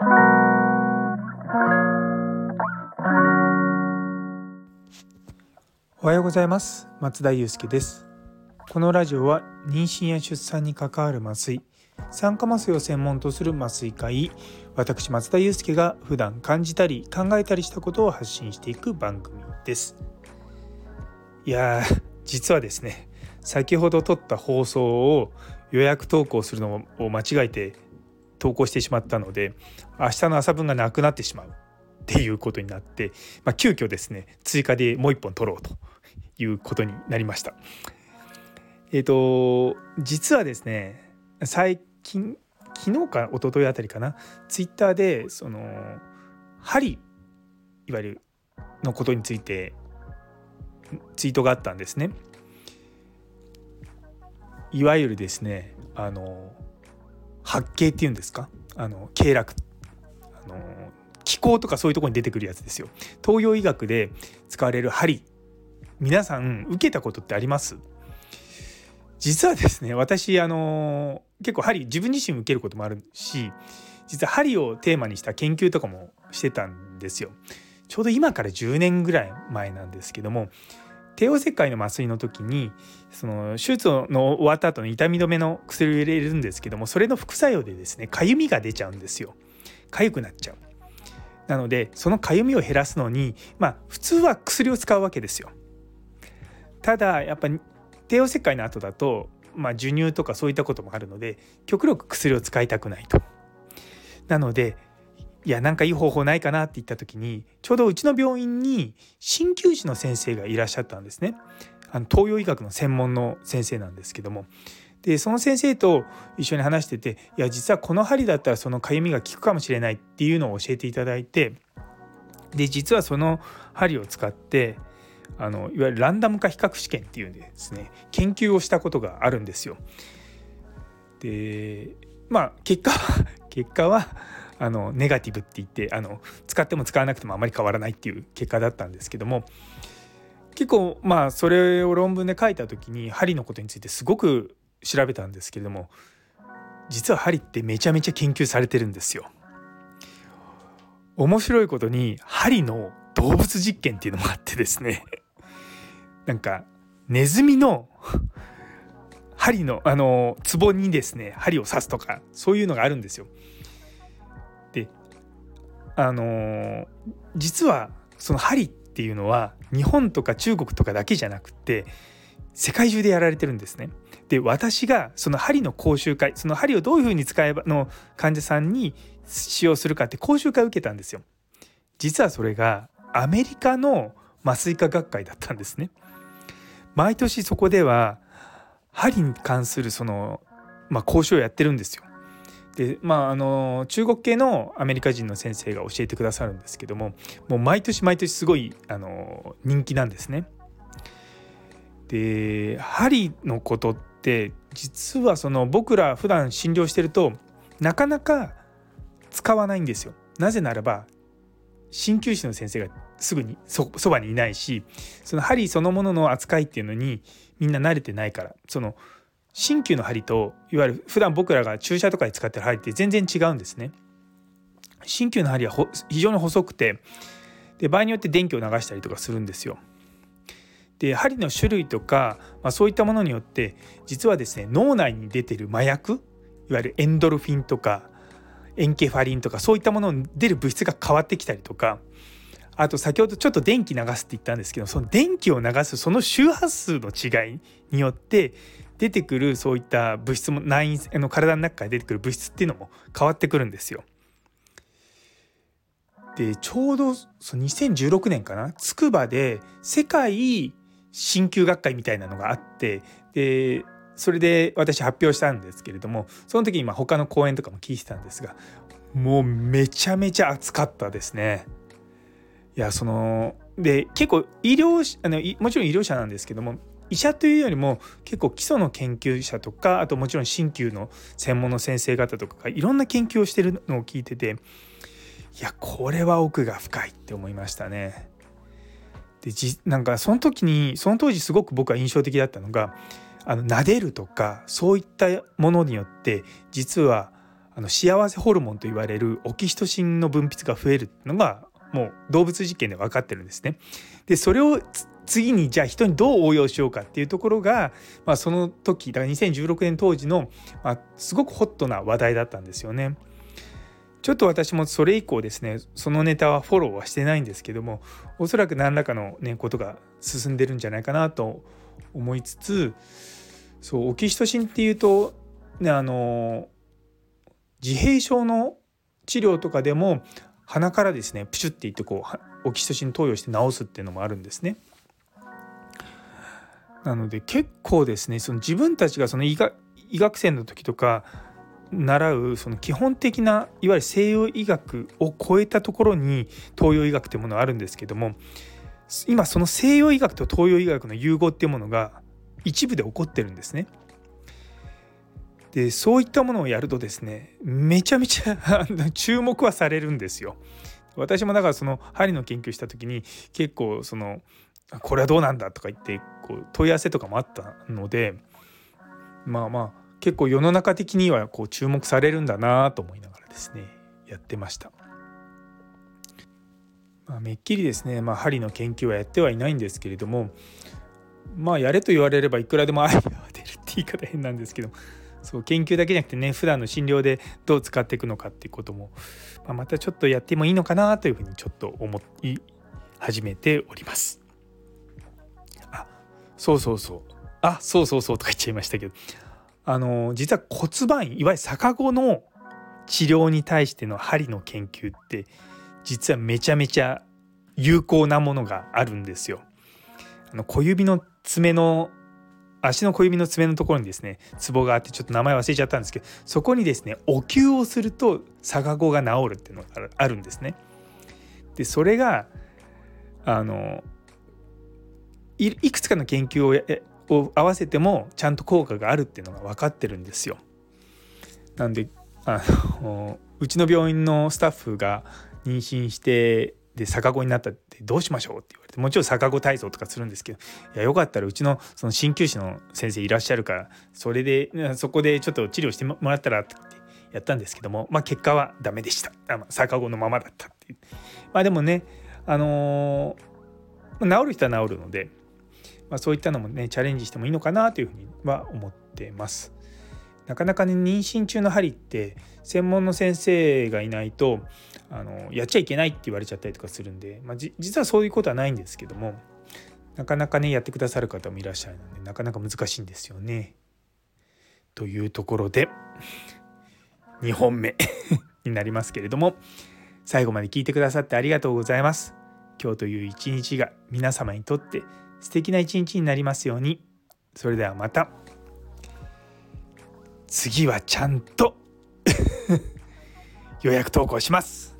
おはようございます。松田祐介です。このラジオは妊娠や出産に関わる麻酔酸化麻酔を専門とする麻酔科医私松田祐介が普段感じたり考えたりしたことを発信していく番組です。いや実はですね先ほど撮った放送を予約投稿するのを間違えて投稿してしまったので明日の朝分がなくなってしまうっていうことになって、まあ、急遽ですね追加でもう一本取ろうということになりました。えっ、ー、と実はですね最近昨日か一昨日あたりかなツイッターでその針いわゆるのことについてツイートがあったんですね。いわゆるですねあの発経っていうんですか？あの経絡あの気候とかそういうとこに出てくるやつですよ。東洋医学で使われる針皆さん受けたことってあります？実はですね私あの結構針自分自身受けることもあるし実は針をテーマにした研究とかもしてたんですよ。ちょうど今から10年ぐらい前なんですけども帝王切開の麻酔の時にその手術の終わった後の痛み止めの薬を入れるんですけどもそれの副作用でですねかゆみが出ちゃうんですよ。かゆくなっちゃう。なのでそのかゆみを減らすのにまあ普通は薬を使うわけですよ。ただやっぱ帝王切開の後だとまあ授乳とかそういったこともあるので極力薬を使いたくないと。なのでいやなんかいい方法ないかなって言った時にちょうどうちの病院に鍼灸師の先生がいらっしゃったんですね。あの東洋医学の専門の先生なんですけどもでその先生と一緒に話してていや実はこの針だったらそのかゆみが効くかもしれないっていうのを教えていただいてで実はその針を使ってあのいわゆるランダム化比較試験っていうんですね研究をしたことがあるんですよ。でまあ結果は結果はあのネガティブって言ってあの使っても使わなくてもあまり変わらないっていう結果だったんですけども結構まあそれを論文で書いた時に針のことについてすごく調べたんですけれども実は針ってめちゃめちゃ研究されてるんですよ。面白いことに針の動物実験っていうのもあってですね なんかネズミの針のあの壺にですね針を刺すとかそういうのがあるんですよ。あの実はその針っていうのは日本とか中国とかだけじゃなくて世界中でやられてるんですね。で私がその針の講習会その針をどういうふうに使えばの患者さんに使用するかって講習会を受けたんですよ。実はそれがアメリカの麻酔科学会だったんですね。毎年そこでは針に関するその、まあ、講習をやってるんですよ。でまああの中国系のアメリカ人の先生が教えてくださるんですけどももう毎年毎年すごいあの人気なんですね。で針のことって実はその僕ら普段診療してるとなかなか使わないんですよ。なぜならば鍼灸師の先生がすぐにそばにいないしその針そのものの扱いっていうのにみんな慣れてないからその鍼灸の針といわゆる普段僕らが注射とかで使ってる針って全然違うんですね。鍼灸の針は非常に細くてで場合によって電気を流したりとかするんですよ。で針の種類とか、まあ、そういったものによって実はですね脳内に出てる麻薬いわゆるエンドルフィンとかエンケファリンとかそういったものに出る物質が変わってきたりとかあと先ほどちょっと電気流すって言ったんですけどその電気を流すその周波数の違いによって出てくるそういった物質も内の体の中から出てくる物質っていうのも変わってくるんですよ。でちょうどそ2016年かな？筑波で世界鍼灸学会みたいなのがあってでそれで私発表したんですけれどもその時にまあ他の講演とかも聞いてたんですがもうめちゃめちゃ熱かったですね。いやそので結構医療あのもちろん医療者なんですけども医者というよりも結構基礎の研究者とかあともちろん鍼灸の専門の先生方とかがいろんな研究をしてるのを聞いてていやこれは奥が深いって思いましたね。でじなんかその時にその当時すごく僕は印象的だったのがあの撫でるとかそういったものによって実はあの幸せホルモンと言われるオキシトシンの分泌が増えるのがもう動物実験で分かってるんですね。でそれを次にじゃあ人にどう応用しようかっていうところが、まあ、その時だから2016年当時の、まあ、すごくホットな話題だったんですよね。ちょっと私もそれ以降ですねそのネタはフォローはしてないんですけどもおそらく何らかの、ね、ことが進んでるんじゃないかなと思いつつそうオキシトシンっていうと、ね、あの自閉症の治療とかでも鼻からですねプシュっていってこうオキシトシン投与して治すっていうのもあるんですね。なので結構ですねその自分たちがその医学医学生の時とか習うその基本的ないわゆる西洋医学を超えたところに東洋医学というものがあるんですけども今その西洋医学と東洋医学の融合っていうものが一部で起こってるんですね。でそういったものをやるとですねめちゃめちゃ注目はされるんですよ。私もだからその針の研究した時に結構そのこれはどうなんだとか言ってこう問い合わせとかもあったのでまあまあ結構世の中的にはこう注目されるんだなと思いながらですねやってました。まあ、めっきりですね、まあ、針の研究はやってはいないんですけれどもまあやれと言われればいくらでもアイデアは出るって言い方変なんですけどそう研究だけじゃなくてね普段の診療でどう使っていくのかっていうことも、まあ、またちょっとやってもいいのかなというふうにちょっと思い始めております。そうそうそうあそうそうそうとか言っちゃいましたけどあの実は骨盤いわゆる逆子の治療に対しての針の研究って実はめちゃめちゃ有効なものがあるんですよ。あの小指の爪の足の小指の爪のところにですねツボがあってちょっと名前忘れちゃったんですけどそこにですねお灸をすると逆子が治るっていうのがあるんですね。でそれがあのいくつかの研究をを合わせてもちゃんと効果があるっていうのが分かってるんですよ。なんであのうちの病院のスタッフが妊娠してで逆子になったってどうしましょうって言われてもちろん逆子体操とかするんですけどいやよかったらうちのその鍼灸師の先生いらっしゃるからそれでそこでちょっと治療してもらったらってやったんですけどもまあ結果はダメでしたあ、逆子のままだったっていうまあでもねあのー、治る人は治るのでまあ、そういったのもねチャレンジしてもいいのかなというふうには思ってます。なかなかね妊娠中の針って専門の先生がいないとあのやっちゃいけないって言われちゃったりとかするんで、まあ、実はそういうことはないんですけどもなかなかねやってくださる方もいらっしゃるのでなかなか難しいんですよね。というところで2本目 になりますけれども最後まで聞いてくださってありがとうございます。今日という一日が皆様にとって素敵な一日になりますように。それではまた。次はちゃんと。予約投稿します。